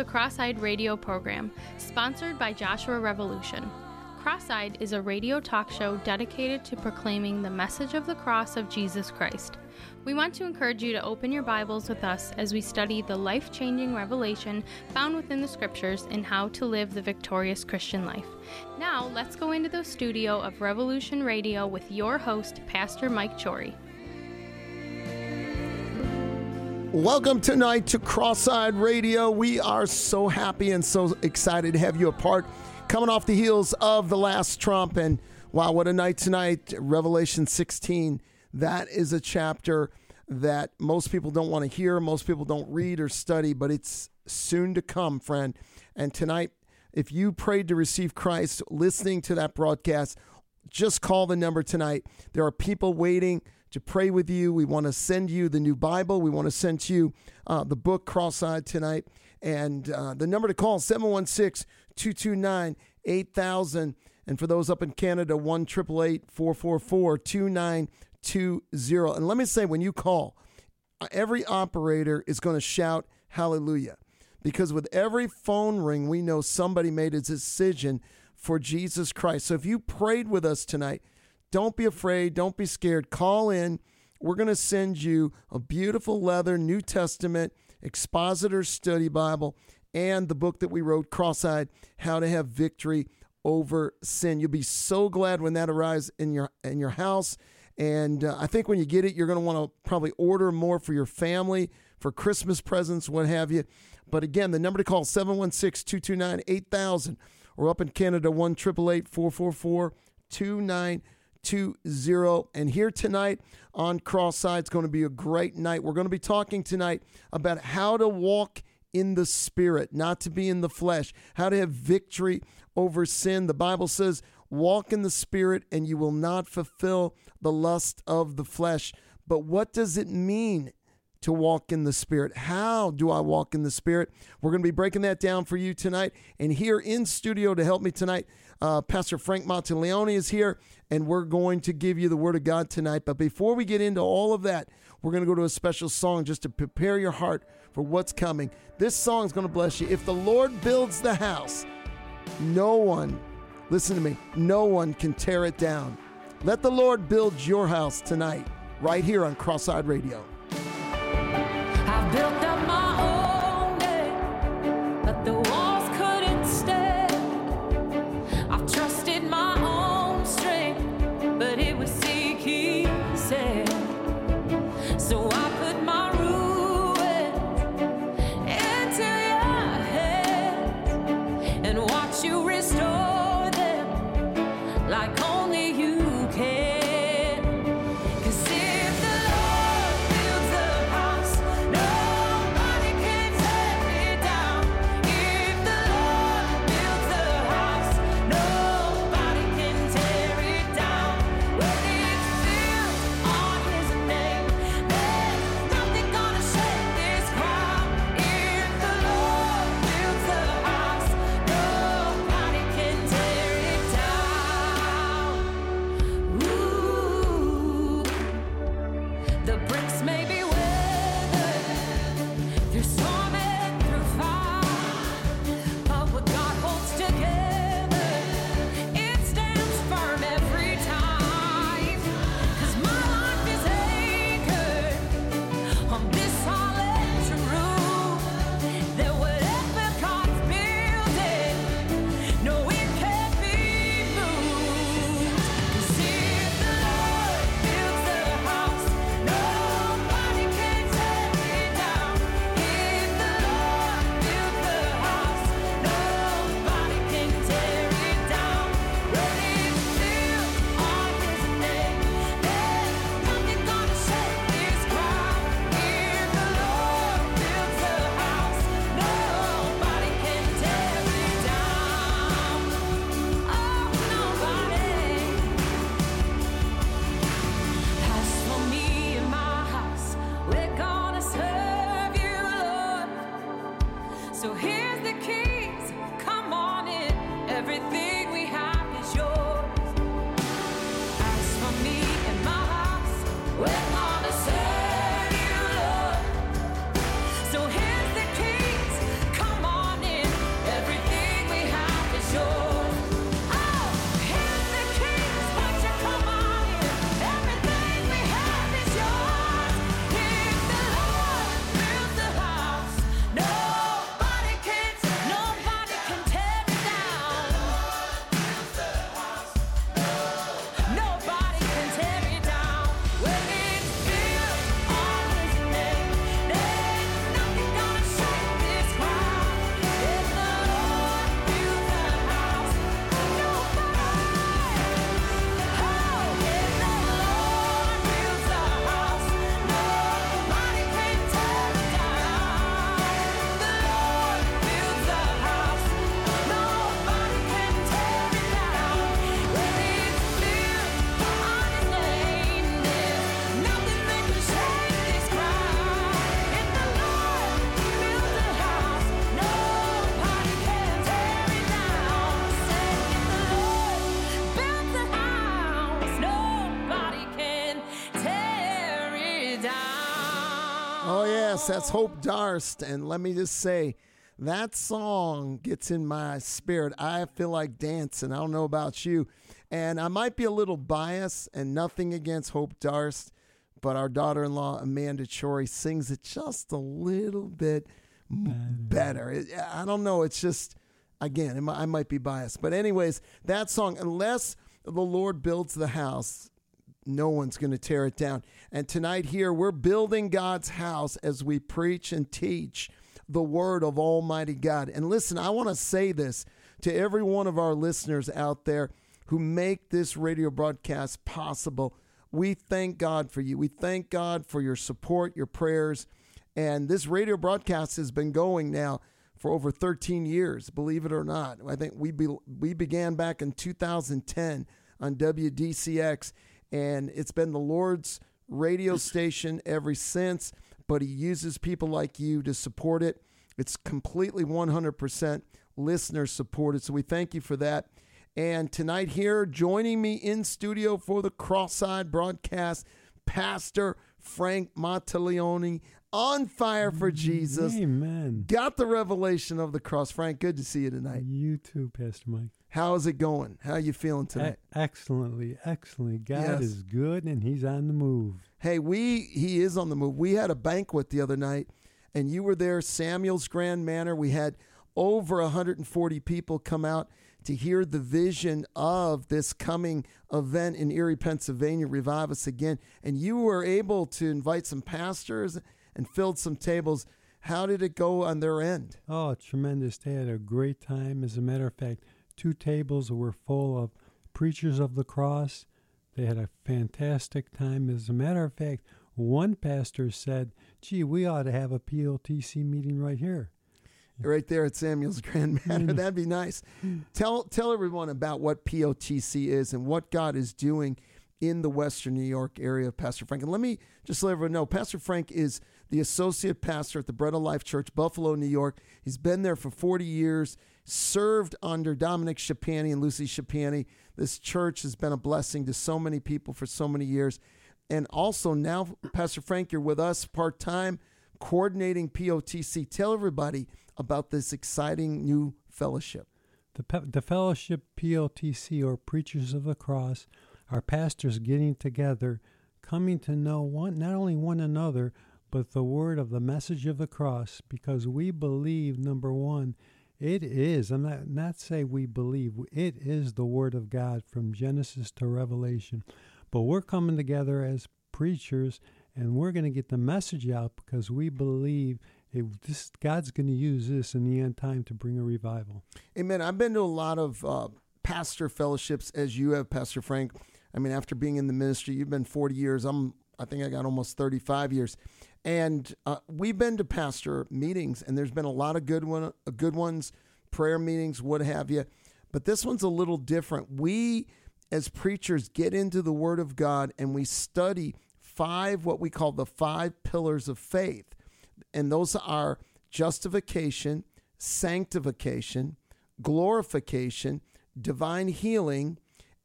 the Cross Eyed Radio program, sponsored by Joshua Revolution. Cross Eyed is a radio talk show dedicated to proclaiming the message of the cross of Jesus Christ. We want to encourage you to open your Bibles with us as we study the life changing revelation found within the Scriptures and how to live the victorious Christian life. Now, let's go into the studio of Revolution Radio with your host, Pastor Mike Chory. Welcome tonight to Cross-Eyed Radio. We are so happy and so excited to have you a part. Coming off the heels of the last Trump, and wow, what a night tonight! Revelation 16. That is a chapter that most people don't want to hear, most people don't read or study, but it's soon to come, friend. And tonight, if you prayed to receive Christ, listening to that broadcast, just call the number tonight. There are people waiting to pray with you. We want to send you the new Bible. We want to send you uh, the book Cross Eyed tonight. And uh, the number to call 716 229 8000. And for those up in Canada, 1 444 2920. And let me say, when you call, every operator is going to shout hallelujah. Because with every phone ring, we know somebody made a decision for Jesus Christ. So if you prayed with us tonight, don't be afraid. Don't be scared. Call in. We're going to send you a beautiful leather New Testament expositor study Bible and the book that we wrote, Cross Eyed How to Have Victory Over Sin. You'll be so glad when that arrives in your, in your house. And uh, I think when you get it, you're going to want to probably order more for your family, for Christmas presents, what have you. But again, the number to call 716 229 8000 or up in Canada 1 444 2920. And here tonight on Cross-Eyed, it's going to be a great night. We're going to be talking tonight about how to walk in the spirit, not to be in the flesh, how to have victory over sin. The Bible says, walk in the spirit and you will not fulfill the lust of the flesh. But what does it mean to walk in the Spirit. How do I walk in the Spirit? We're going to be breaking that down for you tonight. And here in studio to help me tonight, uh, Pastor Frank Monteleone is here, and we're going to give you the Word of God tonight. But before we get into all of that, we're going to go to a special song just to prepare your heart for what's coming. This song is going to bless you. If the Lord builds the house, no one, listen to me, no one can tear it down. Let the Lord build your house tonight, right here on Cross Eyed Radio. That's oh. Hope Darst. And let me just say, that song gets in my spirit. I feel like dancing. I don't know about you. And I might be a little biased and nothing against Hope Darst, but our daughter in law, Amanda Chori, sings it just a little bit better. It- I don't know. It's just, again, I might be biased. But, anyways, that song, unless the Lord builds the house, no one's going to tear it down. And tonight, here, we're building God's house as we preach and teach the word of Almighty God. And listen, I want to say this to every one of our listeners out there who make this radio broadcast possible. We thank God for you. We thank God for your support, your prayers. And this radio broadcast has been going now for over 13 years, believe it or not. I think we be, we began back in 2010 on WDCX, and it's been the Lord's radio station ever since. But He uses people like you to support it. It's completely 100% listener supported. So we thank you for that. And tonight, here joining me in studio for the Cross-Eyed broadcast, Pastor Frank Monteleone, on fire for Jesus. Amen. Got the revelation of the cross. Frank, good to see you tonight. You too, Pastor Mike. How is it going? How you feeling tonight? Excellently, excellently. God Yes. is good and He's on the move. Hey, we he is on the move. We had a banquet the other night, and you were there, Samuel's Grand Manor. We had over 140 people come out to hear the vision of this coming event in Erie, Pennsylvania, Revive Us Again. And you were able to invite some pastors and filled some tables. How did it go on their end? Oh, tremendous. They had a great time. As a matter of fact, two tables were full of preachers of the cross. They had a fantastic time. As a matter of fact, one pastor said, Gee, we ought to have a PLTC meeting right here. right there at Samuel's Grand Manor. That'd be nice. Tell tell everyone about what POTC is and what God is doing in the Western New York area, of Pastor Frank. And let me just let everyone know, Pastor Frank is the associate pastor at the Bread of Life Church, Buffalo, New York. He's been there for 40 years, served under Dominic Shapani and Lucy Shapani. This church has been a blessing to so many people for so many years. And also now, Pastor Frank, you're with us part time coordinating POTC. Tell everybody about this exciting new fellowship. The, pe- the fellowship POTC, or Preachers of the Cross, are pastors getting together, coming to know one, not only one another, but the word of the message of the cross, because we believe, number one, it is, I'm not, not say we believe, it is the word of God from Genesis to Revelation. But we're coming together as preachers and we're going to get the message out because we believe it, this, God's going to use this in the end time to bring a revival. Amen. I've been to a lot of uh, pastor fellowships as you have, Pastor Frank. I mean, after being in the ministry, you've been 40 years. I'm, I think I got almost 35 years. And uh, we've been to pastor meetings, and there's been a lot of good one, uh, good ones, prayer meetings, what have you. But this one's a little different. We, as preachers, get into the Word of God and we study five, what we call the five pillars of faith. And those are justification, sanctification, glorification, divine healing,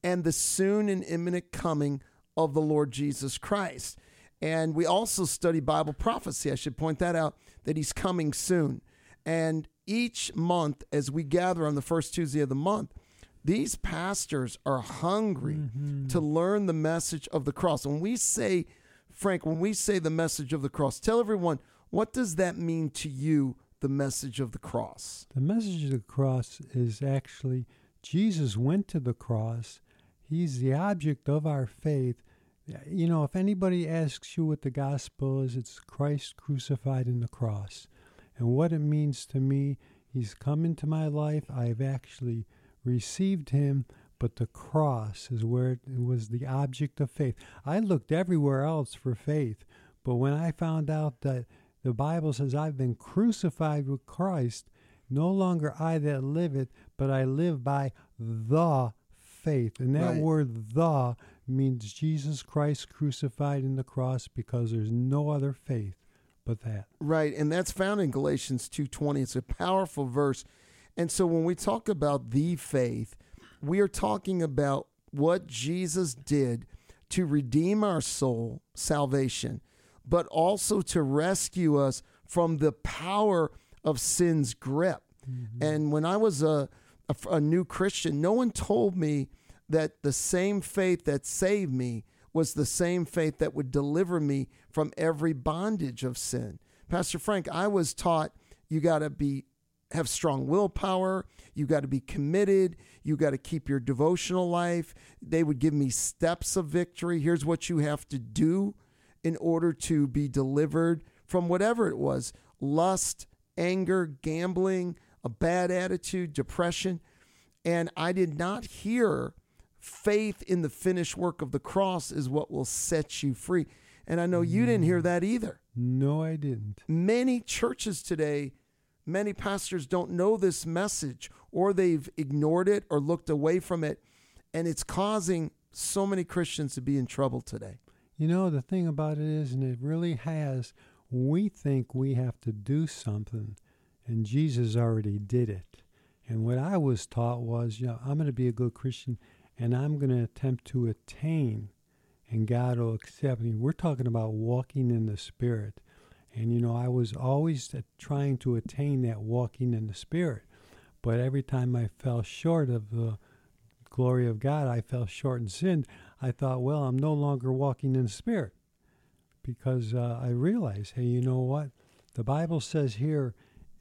and the soon and imminent coming of the Lord Jesus Christ. And we also study Bible prophecy. I should point that out that he's coming soon. And each month, as we gather on the first Tuesday of the month, these pastors are hungry mm-hmm. to learn the message of the cross. When we say, Frank, when we say the message of the cross, tell everyone what does that mean to you, the message of the cross? The message of the cross is actually Jesus went to the cross. He's the object of our faith. You know, if anybody asks you what the gospel is, it's Christ crucified in the cross. And what it means to me, He's come into my life. I've actually received Him, but the cross is where it was the object of faith. I looked everywhere else for faith, but when I found out that the Bible says I've been crucified with Christ, no longer I that live it, but I live by the faith. And that Right. word the means Jesus Christ crucified in the cross because there's no other faith but that. Right, and that's found in Galatians 2:20. It's a powerful verse. And so when we talk about the faith, we are talking about what Jesus did to redeem our soul, salvation, but also to rescue us from the power of sin's grip. Mm-hmm. And when I was a, a, a new Christian, no one told me that the same faith that saved me was the same faith that would deliver me from every bondage of sin. Pastor Frank, I was taught you got to be have strong willpower, you got to be committed, you got to keep your devotional life. They would give me steps of victory. Here's what you have to do in order to be delivered from whatever it was lust, anger, gambling, a bad attitude, depression. And I did not hear faith in the finished work of the cross is what will set you free. And I know you didn't hear mm. that either. No, I didn't. Many churches today, many pastors don't know this message or they've ignored it or looked away from it. And it's causing so many Christians to be in trouble today. You know, the thing about it is, and it really has, we think we have to do something, and Jesus already did it. And what I was taught was, you know, I'm going to be a good Christian, and I'm going to attempt to attain, and God will accept me. We're talking about walking in the Spirit. And, you know, I was always trying to attain that walking in the Spirit. But every time I fell short of the glory of God, I fell short and sinned. I thought, well, I'm no longer walking in the Spirit because uh, I realized, hey, you know what? The Bible says here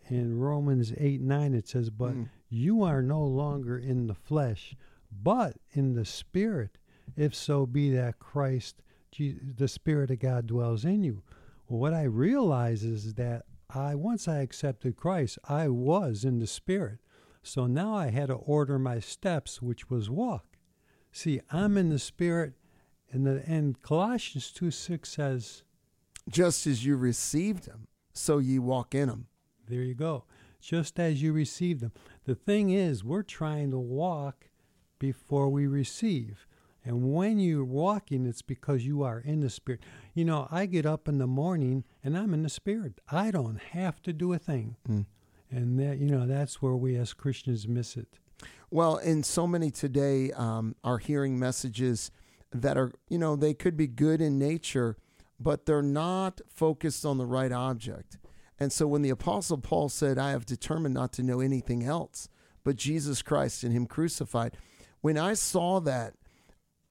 in Romans 8 9, it says, but Mm. you are no longer in the flesh, but in the Spirit, if so be that Christ, the Spirit of God, dwells in you. Well, what I realize is that I once I accepted Christ, I was in the Spirit. So now I had to order my steps, which was walk. See, I'm in the Spirit, and the and Colossians two six says, Just as you received him, so ye walk in him. There you go. Just as you received them. The thing is, we're trying to walk before we receive. And when you're walking, it's because you are in the Spirit. You know, I get up in the morning and I'm in the Spirit. I don't have to do a thing. And that, you know, that's where we as Christians miss it. Well, and so many today um, are hearing messages that are, you know, they could be good in nature, but they're not focused on the right object. And so when the Apostle Paul said, I have determined not to know anything else but Jesus Christ and Him crucified, when I saw that,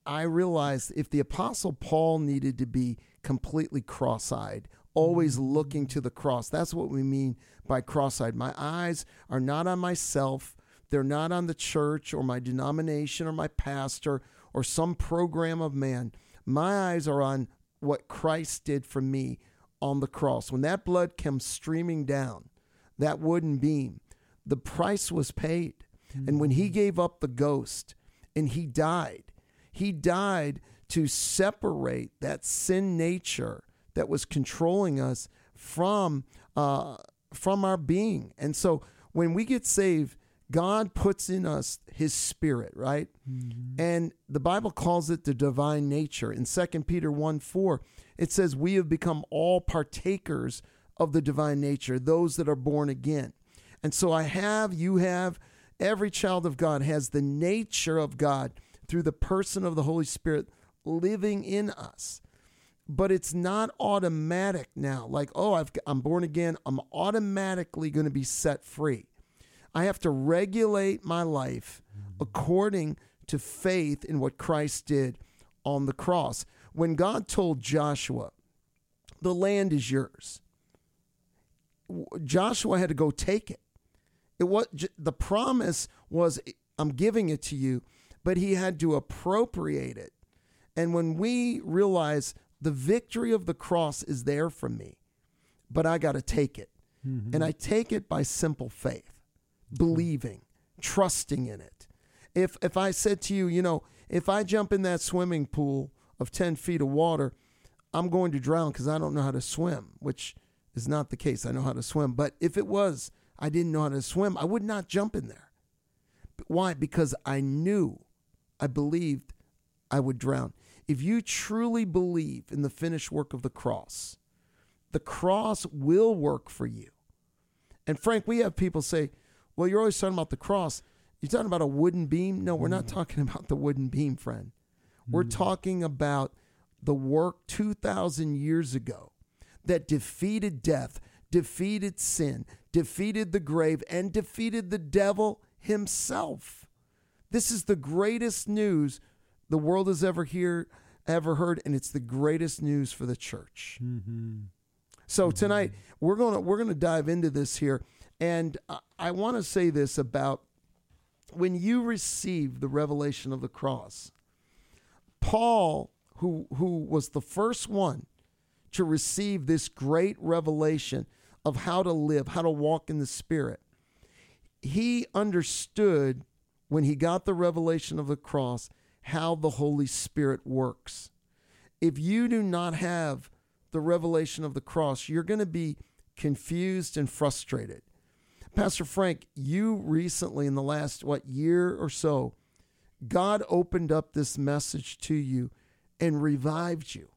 I realized if the Apostle Paul needed to be completely cross eyed, always mm-hmm. looking to the cross, that's what we mean by cross eyed. My eyes are not on myself, they're not on the church or my denomination or my pastor or some program of man. My eyes are on what Christ did for me on the cross. When that blood came streaming down, that wooden beam, the price was paid. And when he mm-hmm. gave up the ghost and he died, he died to separate that sin nature that was controlling us from uh, from our being. And so when we get saved, God puts in us his spirit, right? And the Bible calls it the divine nature. In 2 Peter 1 4, it says, We have become all partakers of the divine nature, those that are born again. And so I have, you have, every child of God has the nature of God through the person of the Holy Spirit living in us. But it's not automatic now, like, oh, I've, I'm born again, I'm automatically going to be set free. I have to regulate my life according to faith in what Christ did on the cross. When God told Joshua, the land is yours, Joshua had to go take it. It was the promise was I'm giving it to you, but he had to appropriate it. And when we realize the victory of the cross is there for me, but I got to take it. Mm-hmm. And I take it by simple faith, believing, trusting in it. If if I said to you, you know, if I jump in that swimming pool of 10 feet of water, I'm going to drown because I don't know how to swim, which is not the case. I know how to swim. But if it was, I didn't know how to swim, I would not jump in there. Why? Because I knew, I believed I would drown. If you truly believe in the finished work of the cross, the cross will work for you. And Frank, we have people say, well, you're always talking about the cross. You're talking about a wooden beam? No, we're not mm. talking about the wooden beam, friend. We're mm. talking about the work 2,000 years ago that defeated death, defeated sin, defeated the grave, and defeated the devil himself. This is the greatest news the world has ever hear, ever heard, and it's the greatest news for the church. Mm-hmm. So mm-hmm. tonight we're gonna we're gonna dive into this here, and I, I want to say this about when you receive the revelation of the cross. Paul, who who was the first one to receive this great revelation of how to live, how to walk in the Spirit, he understood when he got the revelation of the cross how the Holy Spirit works. If you do not have the revelation of the cross, you're going to be confused and frustrated. Pastor Frank, you recently, in the last, what, year or so, God opened up this message to you and revived you.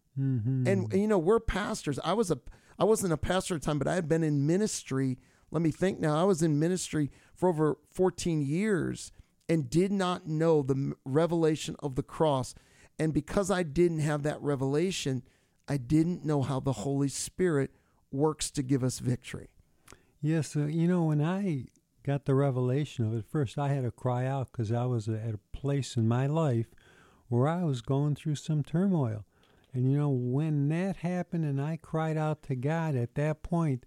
And, and, you know, we're pastors. I was a I wasn't a pastor at the time, but I had been in ministry. Let me think now. I was in ministry for over 14 years and did not know the revelation of the cross. And because I didn't have that revelation, I didn't know how the Holy Spirit works to give us victory. Yes, uh, you know, when I got the revelation of it, first I had to cry out because I was at a place in my life where I was going through some turmoil. And, you know, when that happened and I cried out to God at that point,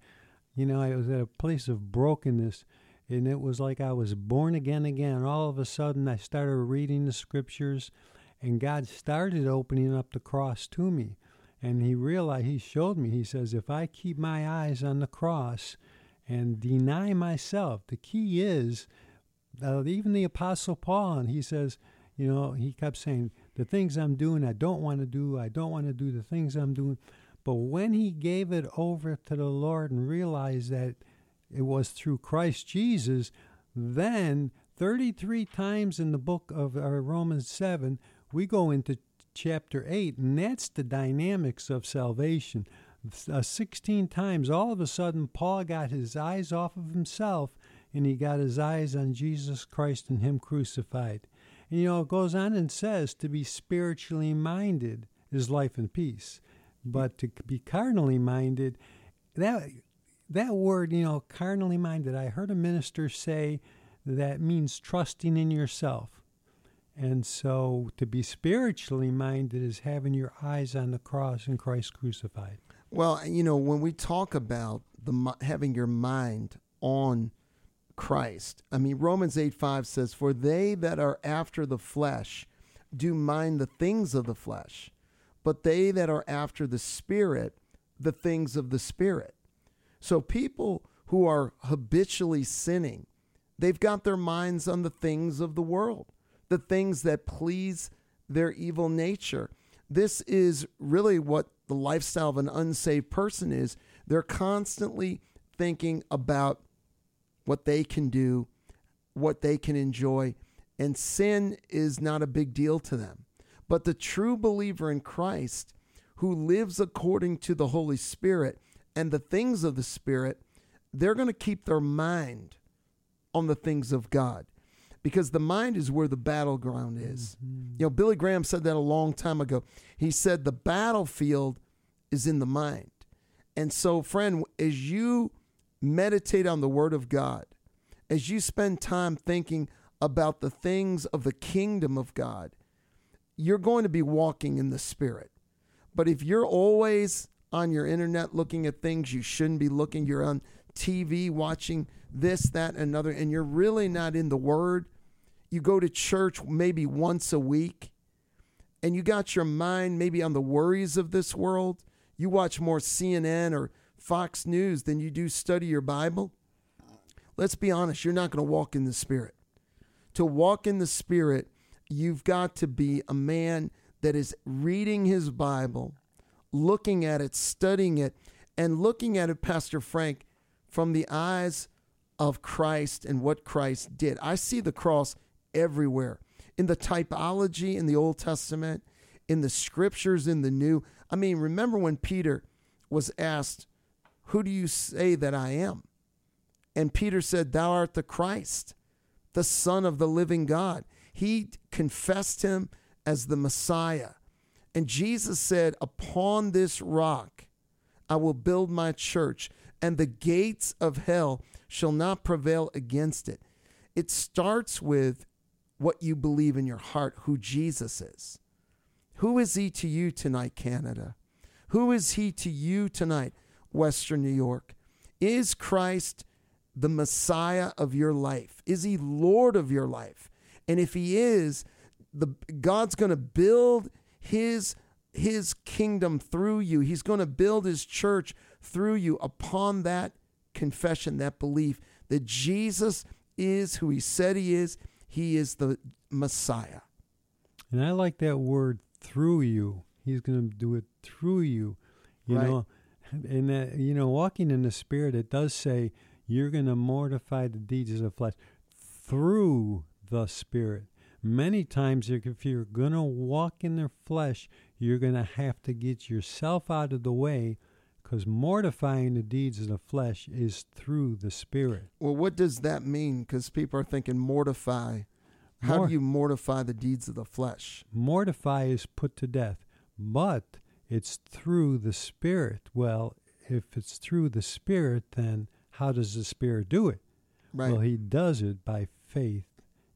you know, I was at a place of brokenness. And it was like I was born again again. All of a sudden, I started reading the scriptures, and God started opening up the cross to me. And He realized, He showed me, He says, if I keep my eyes on the cross, and deny myself. The key is, uh, even the Apostle Paul, and he says, you know, he kept saying, the things I'm doing, I don't want to do. I don't want to do the things I'm doing. But when he gave it over to the Lord and realized that it was through Christ Jesus, then 33 times in the book of uh, Romans 7, we go into chapter 8, and that's the dynamics of salvation uh, 16 times, all of a sudden, Paul got his eyes off of himself and he got his eyes on Jesus Christ and Him crucified. And you know, it goes on and says to be spiritually minded is life and peace, but to be carnally minded, that that word, you know, carnally minded. I heard a minister say that means trusting in yourself. And so to be spiritually minded is having your eyes on the cross and Christ crucified. Well, you know, when we talk about the having your mind on Christ, I mean, Romans 8 5 says, For they that are after the flesh do mind the things of the flesh, but they that are after the Spirit, the things of the Spirit. So people who are habitually sinning, they've got their minds on the things of the world, the things that please their evil nature. This is really what the lifestyle of an unsaved person is. They're constantly thinking about what they can do, what they can enjoy, and sin is not a big deal to them. But the true believer in Christ who lives according to the Holy Spirit and the things of the Spirit, they're going to keep their mind on the things of God because the mind is where the battleground is. Mm-hmm. You know, Billy Graham said that a long time ago. He said the battlefield is in the mind. And so, friend, as you meditate on the Word of God, as you spend time thinking about the things of the kingdom of God, you're going to be walking in the Spirit. But if you're always on your internet looking at things you shouldn't be looking, you're on TV watching this, that, and another, and you're really not in the Word, you go to church maybe once a week, and you got your mind maybe on the worries of this world, you watch more CNN or Fox News than you do study your Bible, let's be honest, you're not going to walk in the Spirit. To walk in the Spirit, you've got to be a man that is reading his Bible, looking at it, studying it, and looking at it, Pastor Frank, from the eyes of Christ and what Christ did. I see the cross everywhere in the typology in the Old Testament, in the scriptures in the New. I mean, remember when Peter was asked, Who do you say that I am? And Peter said, Thou art the Christ, the Son of the living God. He confessed him as the Messiah. And Jesus said, Upon this rock I will build my church, and the gates of hell shall not prevail against it. It starts with what you believe in your heart, who Jesus is. Who is he to you tonight, Canada? Who is he to you tonight, Western New York? Is Christ the Messiah of your life? Is he Lord of your life? And if he is, the God's going to build his his kingdom through you. He's going to build his church through you upon that confession, that belief that Jesus is who he said he is. He is the Messiah. And I like that word through you. He's going to do it through you. You Right. know, and that, you know, walking in the spirit, it does say you're going to mortify the deeds of the flesh through the spirit. Many times, if you're going to walk in the flesh, you're going to have to get yourself out of the way because mortifying the deeds of the flesh is through the spirit. Well, what does that mean? Because people are thinking mortify. How do you mortify the deeds of the flesh? mortify is put to death, but it's through the Spirit. Well, if it's through the Spirit, then how does the Spirit do it? Right. Well, He does it by faith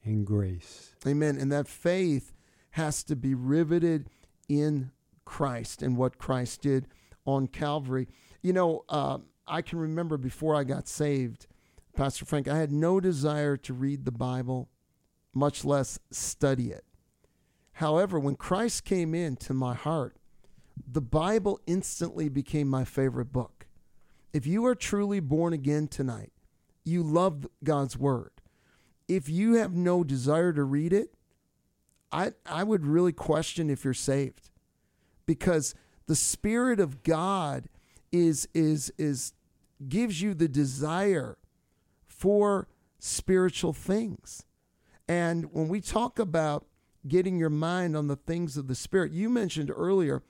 and grace. Amen. And that faith has to be riveted in Christ and what Christ did on Calvary. You know, uh, I can remember before I got saved, Pastor Frank, I had no desire to read the Bible, much less study it. However, when Christ came into my heart, the Bible instantly became my favorite book. If you are truly born again tonight, you love God's Word. If you have no desire to read it, I, I would really question if you're saved because the Spirit of God is, is, is, gives you the desire for spiritual things. And when we talk about getting your mind on the things of the Spirit, you mentioned earlier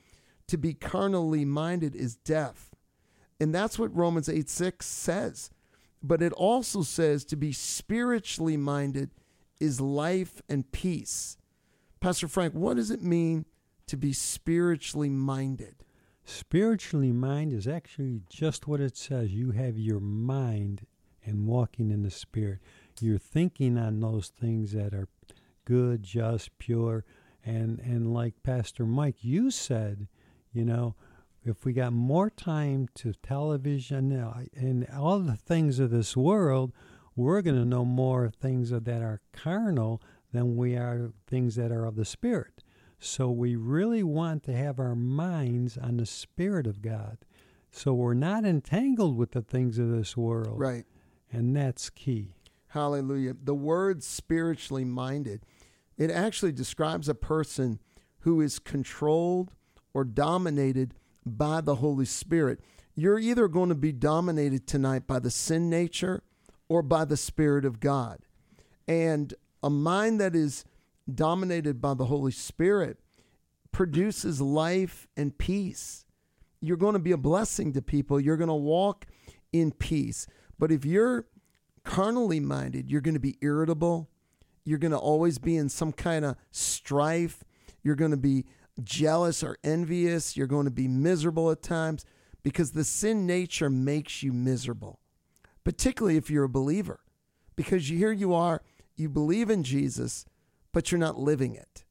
to be carnally minded is death. And that's what Romans 8 6 says. But it also says to be spiritually minded is life and peace. Pastor Frank, what does it mean to be spiritually minded? Spiritually minded is actually just what it says. You have your mind and walking in the Spirit. You're thinking on those things that are good, just, pure, and and like Pastor Mike, you said, you know, if we got more time to television and all the things of this world, we're going to know more things that are carnal than we are things that are of the Spirit. So we really want to have our minds on the Spirit of God. So we're not entangled with the things of this world. Right. And that's key. Hallelujah. The word spiritually minded, it actually describes a person who is controlled or dominated by the Holy Spirit. You're either going to be dominated tonight by the sin nature or by the Spirit of God. And a mind that is dominated by the Holy Spirit produces life and peace. You're going to be a blessing to people. You're going to walk in peace. But if you're carnally minded, you're going to be irritable. You're going to always be in some kind of strife. You're going to be jealous or envious. You're going to be miserable at times because the sin nature makes you miserable, particularly if you're a believer. Because here you are, you believe in Jesus, but you're not living it.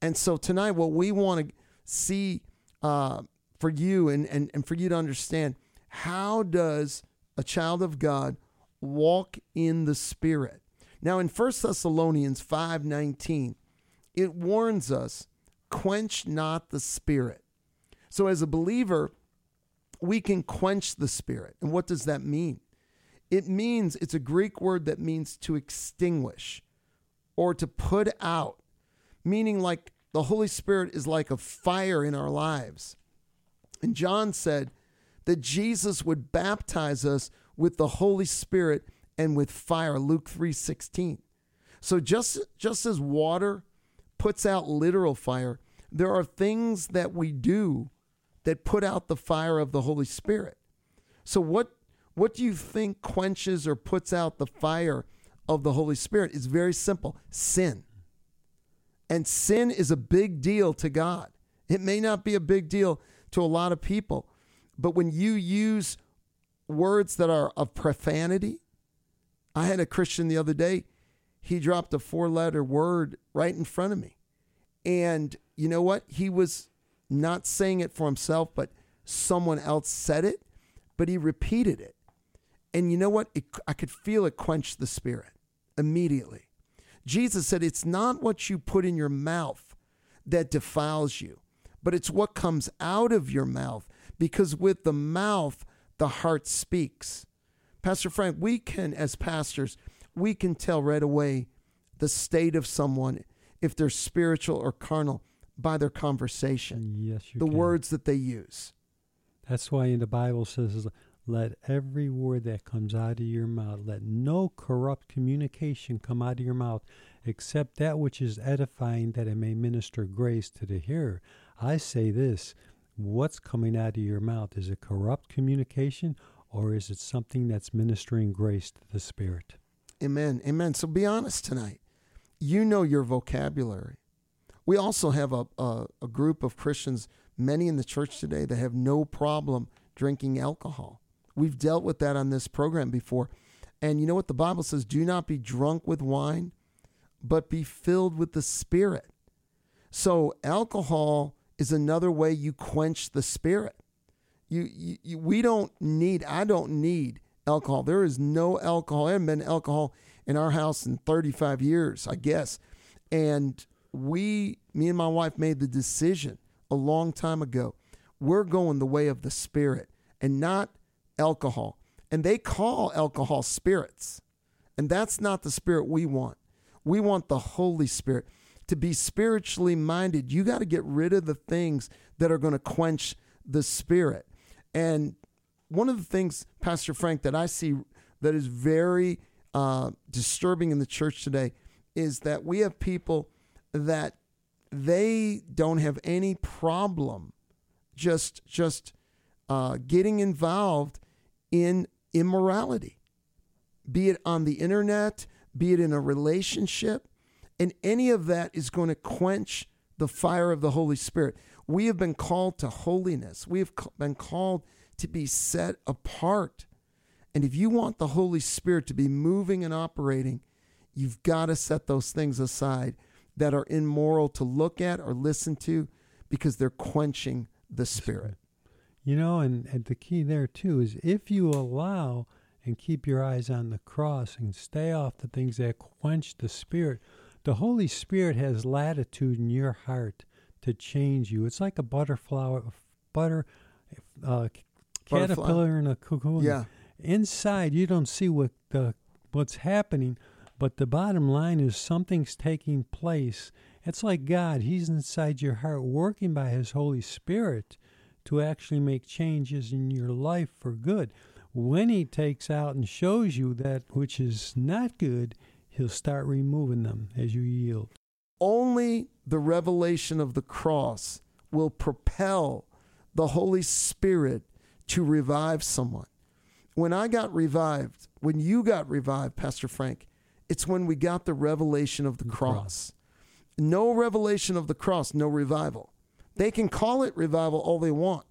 And so tonight, what we want to see uh, for you and, and, and for you to understand how does a child of God walk in the Spirit? Now, in 1 Thessalonians 5:19, it warns us, quench not the Spirit. So as a believer, we can quench the Spirit. And what does that mean? It means it's a Greek word that means to extinguish or to put out, meaning like the Holy Spirit is like a fire in our lives. And John said that Jesus would baptize us with the Holy Spirit and with fire, Luke 3:16. So just just as water puts out literal fire, there are things that we do that put out the fire of the Holy Spirit. So what what do you think quenches or puts out the fire of the Holy Spirit? It's very simple. Sin. And sin is a big deal to God. It may not be a big deal to a lot of people, But when you use words that are of profanity, I had a Christian the other day, he dropped a four letter word right in front of me. And you know what? He was not saying it for himself, but someone else said it, but he repeated it. And you know what? It, I could feel it quench the spirit immediately. Jesus said, It's not what you put in your mouth that defiles you, but it's what comes out of your mouth, because with the mouth, the heart speaks. Pastor Frank, we can, as pastors, we can tell right away the state of someone if they're spiritual or carnal by their conversation, Yes, you the can. words that they use. That's why in the Bible says, "Let every word that comes out of your mouth, let no corrupt communication come out of your mouth, except that which is edifying, that it may minister grace to the hearer." I say this: What's coming out of your mouth is it corrupt communication, or is it something that's ministering grace to the spirit? Amen. Amen. So be honest tonight. You know your vocabulary. We also have a, a, a group of Christians, many in the church today, that have no problem drinking alcohol. We've dealt with that on this program before. And you know what the Bible says? Do not be drunk with wine, but be filled with the Spirit. So alcohol is another way you quench the Spirit. You, you, you we don't need, I don't need alcohol. There is no alcohol. There hasn't been alcohol in our house in 35 years, I guess. And we, me and my wife, made the decision a long time ago. We're going the way of the Spirit and not alcohol. And they call alcohol spirits. And that's not the spirit we want. We want the Holy Spirit. To be spiritually minded, you got to get rid of the things that are going to quench the spirit. And one of the things, Pastor Frank, that I see that is very uh, disturbing in the church today is that we have people that they don't have any problem just just uh, getting involved in immorality, be it on the internet, be it in a relationship, and any of that is going to quench the fire of the Holy Spirit. We have been called to holiness. We have been called to be set apart. And if you want the Holy Spirit to be moving and operating, you've got to set those things aside that are immoral to look at or listen to because they're quenching the Spirit. You know, and, and the key there too is if you allow and keep your eyes on the cross and stay off the things that quench the spirit, the Holy Spirit has latitude in your heart to change you. It's like a butterfly, butter, uh. Caterpillar in a cocoon. Yeah. Inside, you don't see what the what's happening, but the bottom line is something's taking place. It's like God; He's inside your heart, working by His Holy Spirit to actually make changes in your life for good. When He takes out and shows you that which is not good, He'll start removing them as you yield. Only the revelation of the cross will propel the Holy Spirit to revive someone. When I got revived, when you got revived, Pastor Frank, it's when we got the revelation of the cross. No revelation of the cross, no revival. They can call it revival all they want,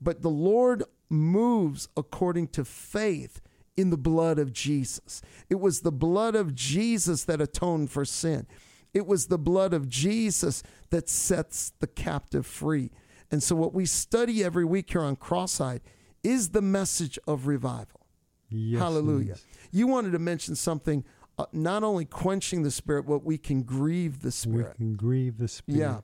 but the Lord moves according to faith in the blood of Jesus. It was the blood of Jesus that atoned for sin. It was the blood of Jesus that sets the captive free. And so, what we study every week here on Cross-eyed is the message of revival. Yes, Hallelujah. yes. You wanted to mention something, uh, not only quenching the spirit, but we can grieve the spirit. We can grieve the Spirit. Yeah.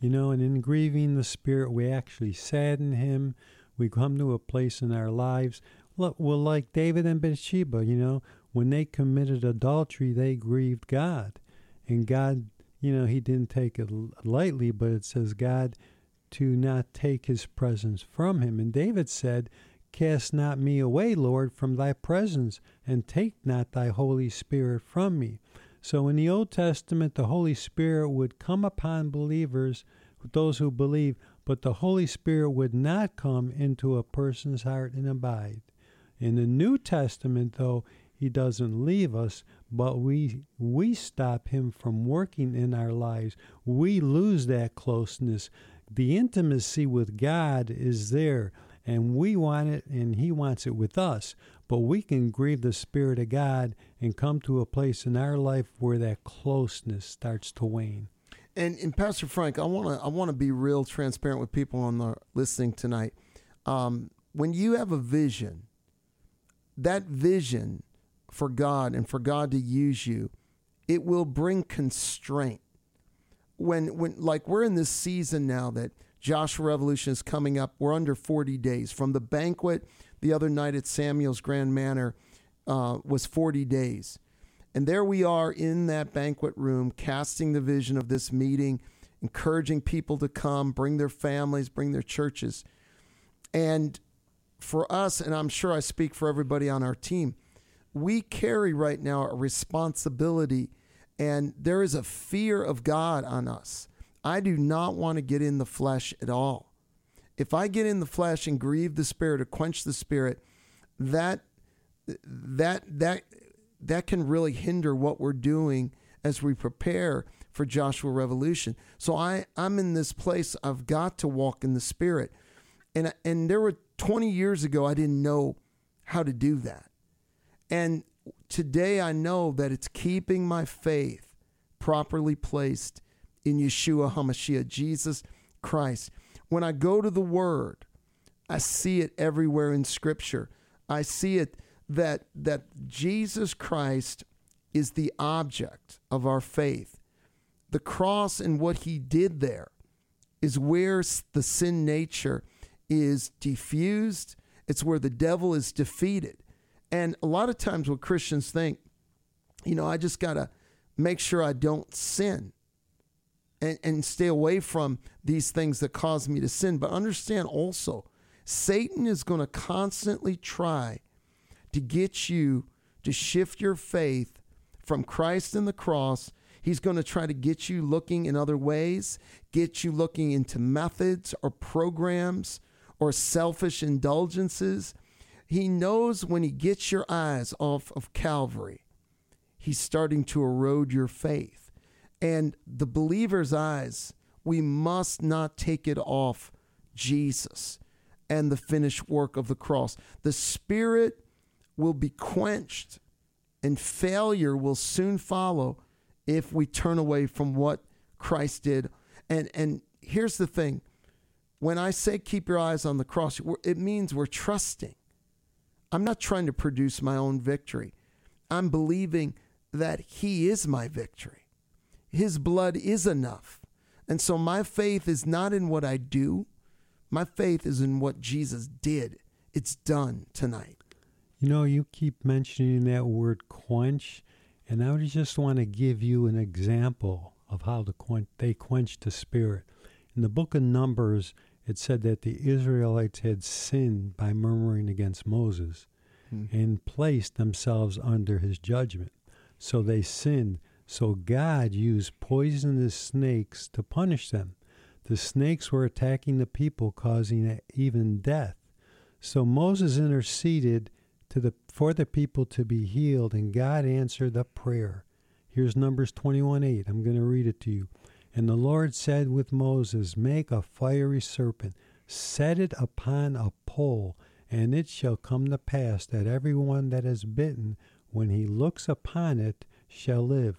You know, and in grieving the Spirit, we actually sadden Him. We come to a place in our lives. Well, like David and Bathsheba, you know, when they committed adultery, they grieved God. And God, you know, He didn't take it lightly, but it says God to not take His presence from Him. And David said, Cast not me away, Lord, from thy presence, and take not thy Holy Spirit from me. So in the Old Testament, the Holy Spirit would come upon believers, those who believe, but the Holy Spirit would not come into a person's heart and abide. In the New Testament, though, he doesn't leave us, but we we stop him from working in our lives. We lose that closeness. The intimacy with God is there, and we want it, and He wants it with us. But we can grieve the Spirit of God and come to a place in our life where that closeness starts to wane. And, and Pastor Frank, I want to I want to be real transparent with people on the listening tonight. Um, when you have a vision, that vision for God and for God to use you, it will bring constraint. When when like we're in this season now that Joshua Revolution is coming up, we're under 40 days from the banquet the other night at Samuel's Grand Manor uh, was 40 days. And there we are in that banquet room, casting the vision of this meeting, encouraging people to come, bring their families, bring their churches. And for us, and I'm sure I speak for everybody on our team, we carry right now a responsibility, and there is a fear of God on us. I do not want to get in the flesh at all. If I get in the flesh and grieve the spirit or quench the spirit, that that that that can really hinder what we're doing as we prepare for Joshua Revolution. So I I'm in this place I've got to walk in the spirit. And and there were 20 years ago I didn't know how to do that. And today I know that it's keeping my faith properly placed in Yeshua HaMashiach, Jesus Christ. When I go to the Word, I see it everywhere in Scripture. I see it that that Jesus Christ is the object of our faith. The cross and what he did there is where the sin nature is diffused. It's where the devil is defeated. And a lot of times what Christians think, you know, I just got to make sure I don't sin and, and stay away from these things that cause me to sin. But understand also, Satan is going to constantly try to get you to shift your faith from Christ and the cross. He's going to try to get you looking in other ways, get you looking into methods or programs or selfish indulgences. He knows when he gets your eyes off of Calvary, he's starting to erode your faith. And the believer's eyes, we must not take it off Jesus and the finished work of the cross. The Spirit will be quenched and failure will soon follow if we turn away from what Christ did. And and here's the thing. When I say keep your eyes on the cross, it means we're trusting. I'm not trying to produce my own victory. I'm believing that he is my victory. His blood is enough. And so my faith is not in what I do. My faith is in what Jesus did. It's done tonight. You know, you keep mentioning that word quench, and I would just want to give you an example of how the quench, they quenched the spirit. In the book of Numbers, it said that the Israelites had sinned by murmuring against Moses hmm. and placed themselves under his judgment. So they sinned. So God used poisonous snakes to punish them. The snakes were attacking the people, causing even death. So Moses interceded to the for the people to be healed, and God answered the prayer. Here's Numbers 21 8. I'm going to read it to you. And the Lord said with Moses, Make a fiery serpent, set it upon a pole, and it shall come to pass that everyone that is bitten, when he looks upon it, shall live.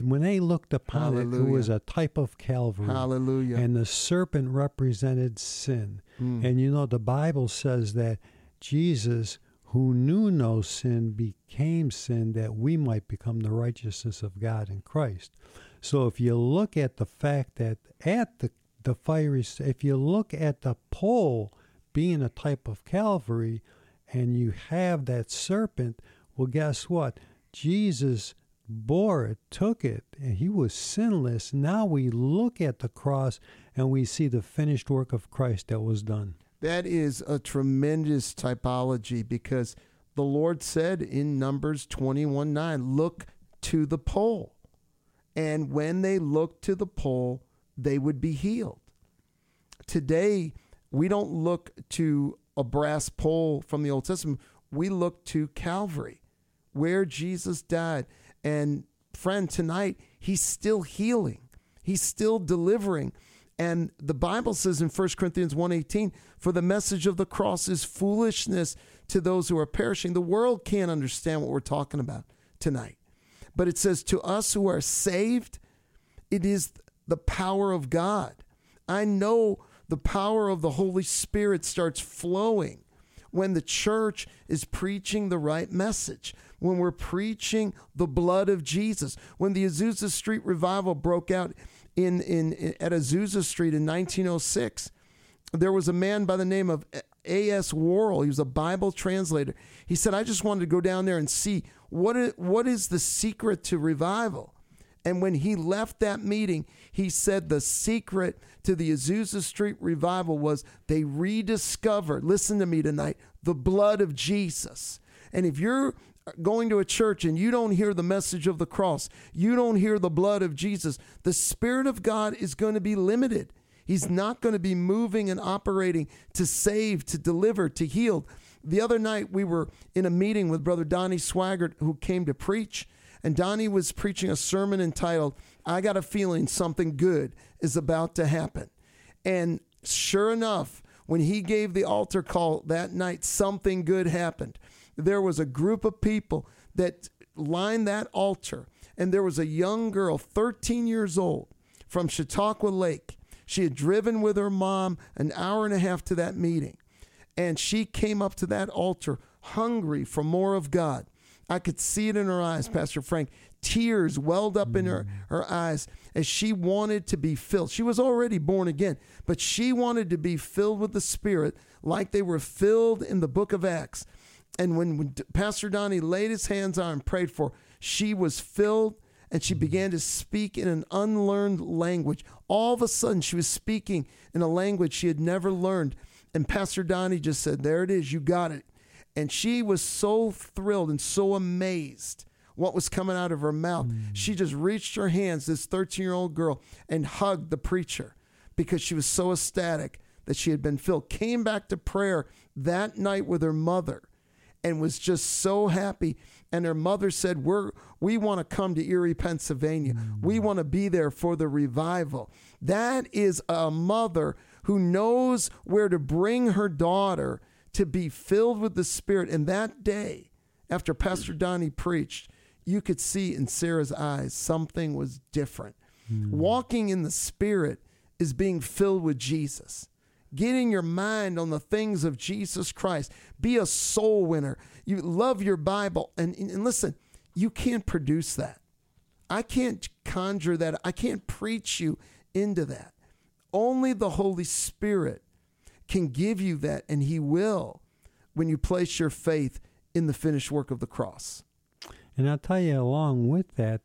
When they looked upon it, it was a type of Calvary. Hallelujah. And the serpent represented sin. Mm. And you know, the Bible says that Jesus, who knew no sin, became sin that we might become the righteousness of God in Christ. So if you look at the fact that at the, the fiery, s- if you look at the pole being a type of Calvary, and you have that serpent, well, guess what? Jesus bore it, took it, and he was sinless. Now we look at the cross and we see the finished work of Christ that was done. That is a tremendous typology because the Lord said in Numbers 21 9, look to the pole. And when they looked to the pole, they would be healed. Today, we don't look to a brass pole from the Old Testament. We look to Calvary, where Jesus died. And friend, tonight, he's still healing, he's still delivering. And the Bible says in 1 Corinthians 1:18, "For the message of the cross is foolishness to those who are perishing." The world can't understand what we're talking about tonight. But it says to us who are saved, it is the power of God. I know the power of the Holy Spirit starts flowing when the church is preaching the right message, when we're preaching the blood of Jesus. When the Azusa Street revival broke out in, in, at Azusa Street in 1906, there was a man by the name of A.S. Worrell. He was a Bible translator. He said, I just wanted to go down there and see what is, what is the secret to revival. And when he left that meeting, he said the secret to the Azusa Street revival was they rediscovered, listen to me tonight, the blood of Jesus. And if you're going to a church and you don't hear the message of the cross, you don't hear the blood of Jesus, the Spirit of God is going to be limited. He's not going to be moving and operating to save, to deliver, to heal. The other night, we were in a meeting with Brother Donnie Swaggart, who came to preach. And Donnie was preaching a sermon entitled, I Got a Feeling Something Good is About to Happen. And sure enough, when he gave the altar call that night, something good happened. There was a group of people that lined that altar, and there was a young girl, 13 years old, from Chautauqua Lake. She had driven with her mom an hour and a half to that meeting, and she came up to that altar hungry for more of God. I could see it in her eyes, mm. Pastor Frank. Tears welled up in her, mm. her eyes as she wanted to be filled. She was already born again, but she wanted to be filled with the Spirit like they were filled in the book of Acts. And when, when Pastor Donnie laid his hands on her and prayed for her, she was filled and she began to speak in an unlearned language. All of a sudden, she was speaking in a language she had never learned. And Pastor Donnie just said, There it is, you got it. And she was so thrilled and so amazed what was coming out of her mouth. Mm. She just reached her hands, this 13 year old girl, and hugged the preacher because she was so ecstatic that she had been filled. Came back to prayer that night with her mother and was just so happy. And her mother said, We're we want to come to Erie, Pennsylvania. We mm. want to be there for the revival. That is a mother who knows where to bring her daughter to be filled with the Spirit. And that day, after Pastor Donnie preached, you could see in Sarah's eyes something was different. Mm. Walking in the Spirit is being filled with Jesus. Getting your mind on the things of Jesus Christ. Be a soul winner. You love your Bible. And, and listen, you can't produce that. I can't conjure that. I can't preach you into that. Only the Holy Spirit can give you that, and He will when you place your faith in the finished work of the cross. And I'll tell you, along with that,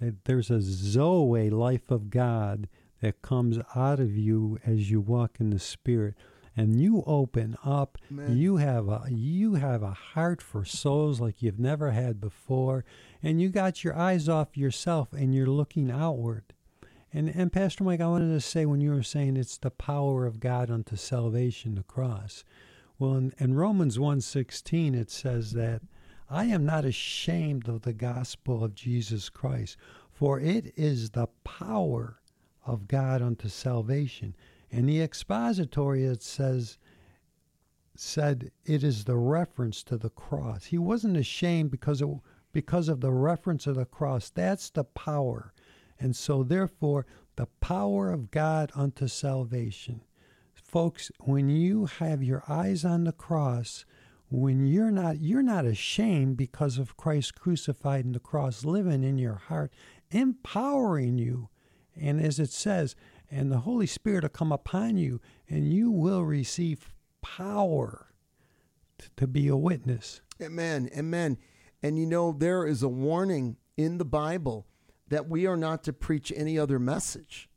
that there's a Zoe life of God that comes out of you as you walk in the Spirit. And you open up. Amen. You have a you have a heart for souls like you've never had before, and you got your eyes off yourself and you're looking outward. And and Pastor Mike, I wanted to say when you were saying it's the power of God unto salvation, the cross. Well, in, in Romans 1.16, it says that I am not ashamed of the gospel of Jesus Christ, for it is the power of God unto salvation. And the expository it says said it is the reference to the cross. He wasn't ashamed because it, because of the reference of the cross. That's the power. And so therefore the power of God unto salvation. Folks, when you have your eyes on the cross, when you're not you're not ashamed because of Christ crucified in the cross living in your heart, empowering you. And as it says, and the Holy Spirit will come upon you, and you will receive power t- to be a witness. Amen. Amen. And you know, there is a warning in the Bible that we are not to preach any other message.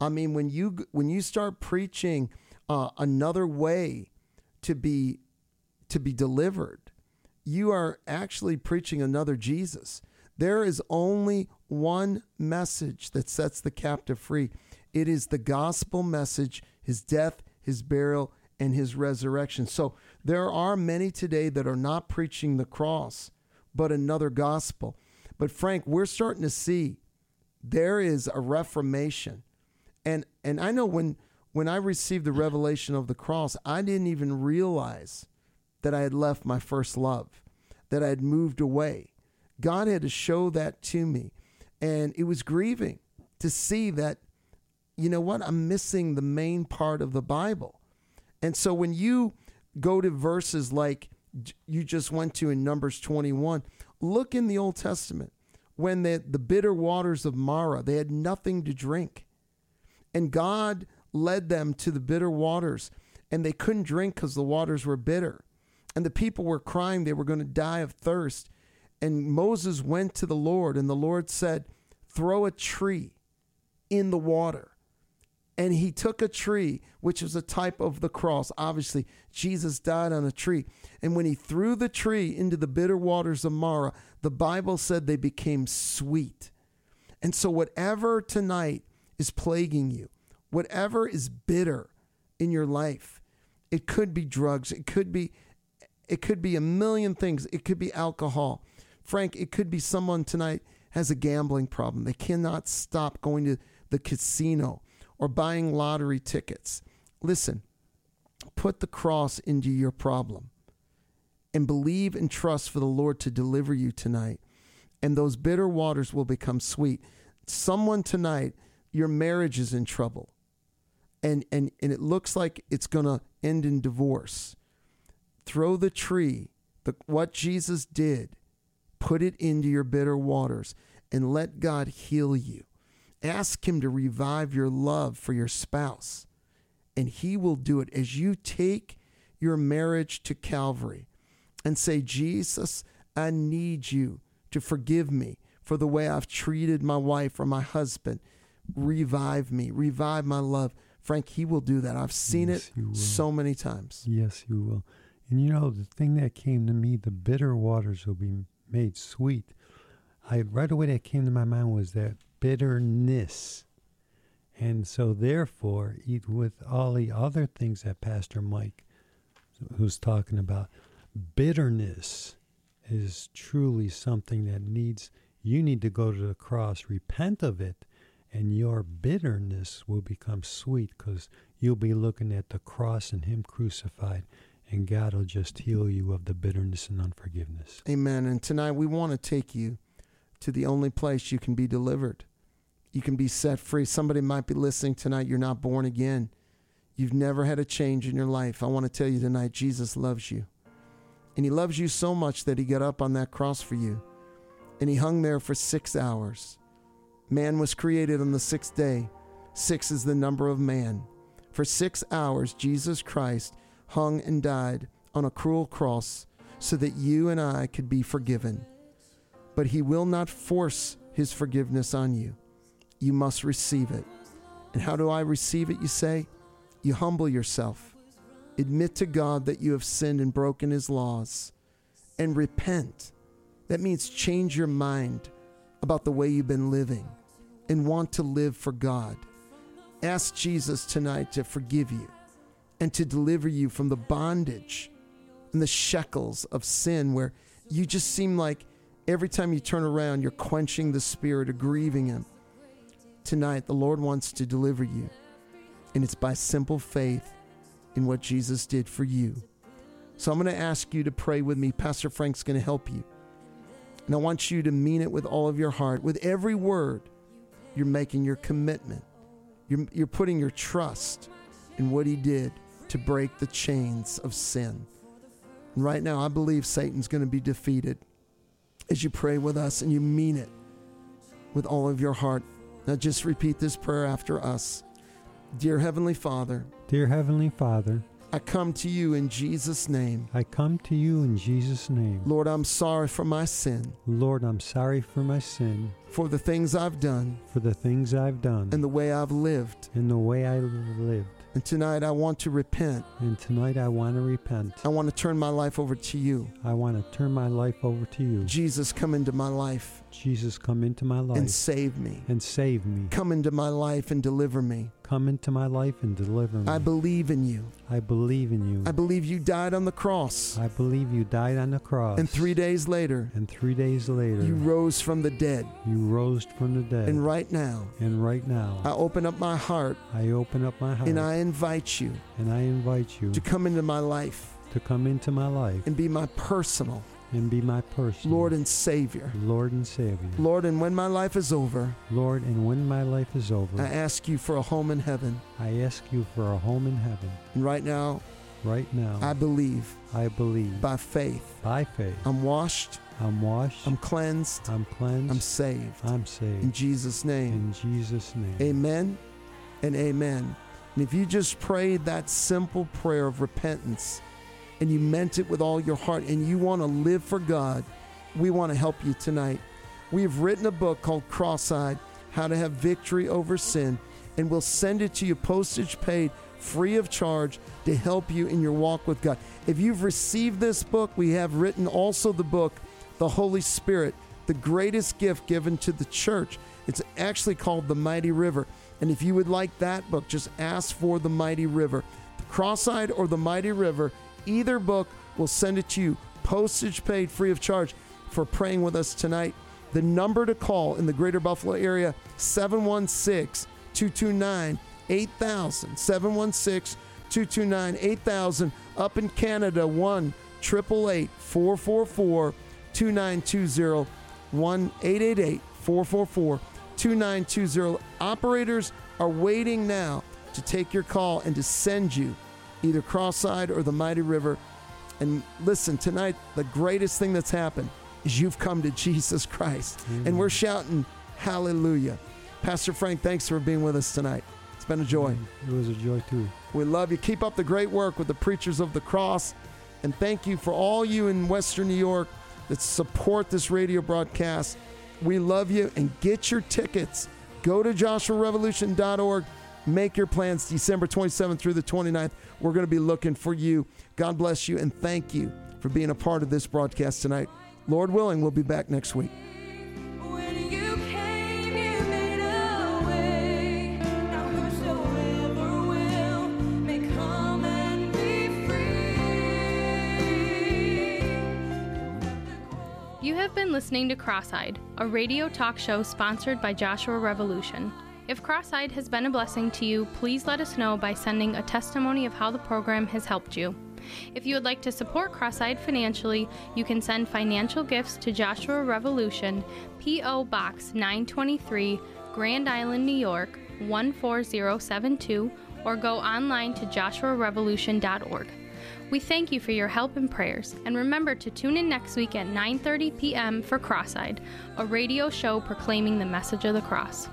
I mean, when you when you start preaching uh, another way to be to be delivered, you are actually preaching another Jesus. There is only one message that sets the captive free. It is the gospel message, his death, his burial, and his resurrection. So there are many today that are not preaching the cross, but another gospel. But Frank, we're starting to see there is a reformation And and I know when when I received the revelation of the cross, I didn't even realize that I had left my first love, that I had moved away. God had to show that to me. And it was grieving to see that, you know what, I'm missing the main part of the Bible. And so when you go to verses like you just went to in Numbers 21, look in the Old Testament when the, the bitter waters of Marah, they had nothing to drink. And God led them to the bitter waters, and they couldn't drink because the waters were bitter. And the people were crying they were going to die of thirst. And Moses went to the Lord, and the Lord said, Throw a tree in the water. And he took a tree, which was a type of the cross. Obviously, Jesus died on a tree. And when he threw the tree into the bitter waters of Marah, the Bible said they became sweet. And so, whatever tonight is plaguing you, whatever is bitter in your life, it could be drugs, it could be it could be a million things. It could be alcohol. Frank, it could be someone tonight has a gambling problem. They cannot stop going to the casino or buying lottery tickets. Listen, put the cross into your problem and believe and trust for the Lord to deliver you tonight. And those bitter waters will become sweet. Someone tonight, your marriage is in trouble. And and and it looks like it's going to end in divorce. Throw the tree, the what Jesus did, put it into your bitter waters and let God heal you. Ask him to revive your love for your spouse. And he will do it as you take your marriage to Calvary and say, Jesus, I need you to forgive me for the way I've treated my wife or my husband. Revive me, revive my love. Frank, he will do that. I've seen Yes, it so many times. Yes, you will. And you know, the thing that came to me, the bitter waters will be made sweet. I right away that came to my mind was that bitterness. And so therefore, with all the other things that Pastor Mike who's talking about, bitterness is truly something that needs you need to go to the cross, repent of it, and your bitterness will become sweet because you'll be looking at the cross and Him crucified, and God will just heal you of the bitterness and unforgiveness. Amen. And tonight we want to take you to the only place you can be delivered. You can be set free. Somebody might be listening tonight. You're not born again. You've never had a change in your life. I want to tell you tonight Jesus loves you. And He loves you so much that He got up on that cross for you. And He hung there for six hours. Man was created on the sixth day. Six is the number of man. For six hours, Jesus Christ hung and died on a cruel cross so that you and I could be forgiven. But He will not force His forgiveness on you. You must receive it. And how do I receive it, you say? You humble yourself, admit to God that you have sinned and broken His laws, and repent. That means change your mind about the way you've been living and want to live for God. Ask Jesus tonight to forgive you and to deliver you from the bondage and the shekels of sin where you just seem like every time you turn around, you're quenching the spirit or grieving Him. Tonight, the Lord wants to deliver you, and it's by simple faith in what Jesus did for you. So I'm going to ask you to pray with me. Pastor Frank's going to help you. And I want you to mean it with all of your heart. With every word, you're making your commitment. You're, you're putting your trust in what He did to break the chains of sin. And right now, I believe Satan's going to be defeated as you pray with us and you mean it with all of your heart. Now, just repeat this prayer after us. Dear Heavenly Father, Dear Heavenly Father, I come to you in Jesus' name. I come to you in Jesus' name. Lord, I'm sorry for my sin, Lord, I'm sorry for my sin, for the things I've done, for the things I've done, and the way I've lived. and the way I lived. And tonight I want to repent. And tonight I want to repent. I want to turn my life over to you. I want to turn my life over to you. Jesus, come into my life. Jesus, come into my life and save me. and save me. Come into my life and deliver me. Come into my life and deliver me. I believe in you. I believe in you. I believe you died on the cross. I believe you died on the cross. And three days later, And three days later, you rose from the dead. you rose from the dead. And right now, And right now, I open up my heart I open up my heart and I invite you and I invite you to come into my life to come into my life and be my personal and be my person, Lord and Savior. Lord and Savior. Lord, and when my life is over, Lord, and when my life is over, I ask you for a home in heaven. I ask you for a home in heaven. And right now, Right now, I believe I believe by faith by faith I'm washed, I'm washed, I'm cleansed, I'm cleansed, I'm saved. I'm saved. In. Jesus' name. In Jesus' name. Amen and amen. And if you just prayed that simple prayer of repentance and you meant it with all your heart and you want to live for God, we want to help you tonight. We have written a book called Cross Eyed How to Have Victory Over Sin, and we'll send it to you postage paid, free of charge, to help you in your walk with God. If you've received this book, we have written also the book, The Holy Spirit, the greatest gift given to the church. It's actually called The Mighty River. And if you would like that book, just ask for The Mighty River. The Cross Eyed or The Mighty River, either book will send it to you, postage paid, free of charge, for praying with us tonight. The number to call in the greater Buffalo area, 716 229 8000. 716 229 8000. Up in Canada, 1 888 444 2920. 1 888 444 2920. Operators are waiting now to take your call and to send you either Cross Eyed or the Mighty River. And listen, tonight, the greatest thing that's happened is you've come to Jesus Christ. And we're mm. shouting, Hallelujah. Pastor Frank, thanks for being with us tonight. It's been a joy. Mm, it was a joy too. We love you. Keep up the great work with the Preachers of the Cross. And thank you for all you in Western New York that support this radio broadcast. We love you and get your tickets. Go to joshuarevolution.org. Make your plans December 27th through the 29th. We're going to be looking for you. God bless you and thank you for being a part of this broadcast tonight. Lord willing, we'll be back next week. You came, you made a way. Now whosoever will may come and be free. You have been listening to Cross Eyed, a radio talk show sponsored by Joshua Revolution. If Cross Eyed has been a blessing to you, please let us know by sending a testimony of how the program has helped you. If you would like to support Cross Eyed financially, you can send financial gifts to Joshua Revolution, P.O. Box 923, Grand Island, New York 14072, or go online to joshuarevolution.org. We thank you for your help and prayers, and remember to tune in next week at 9:30 p.m. for Cross-Eyed, a radio show proclaiming the message of the cross.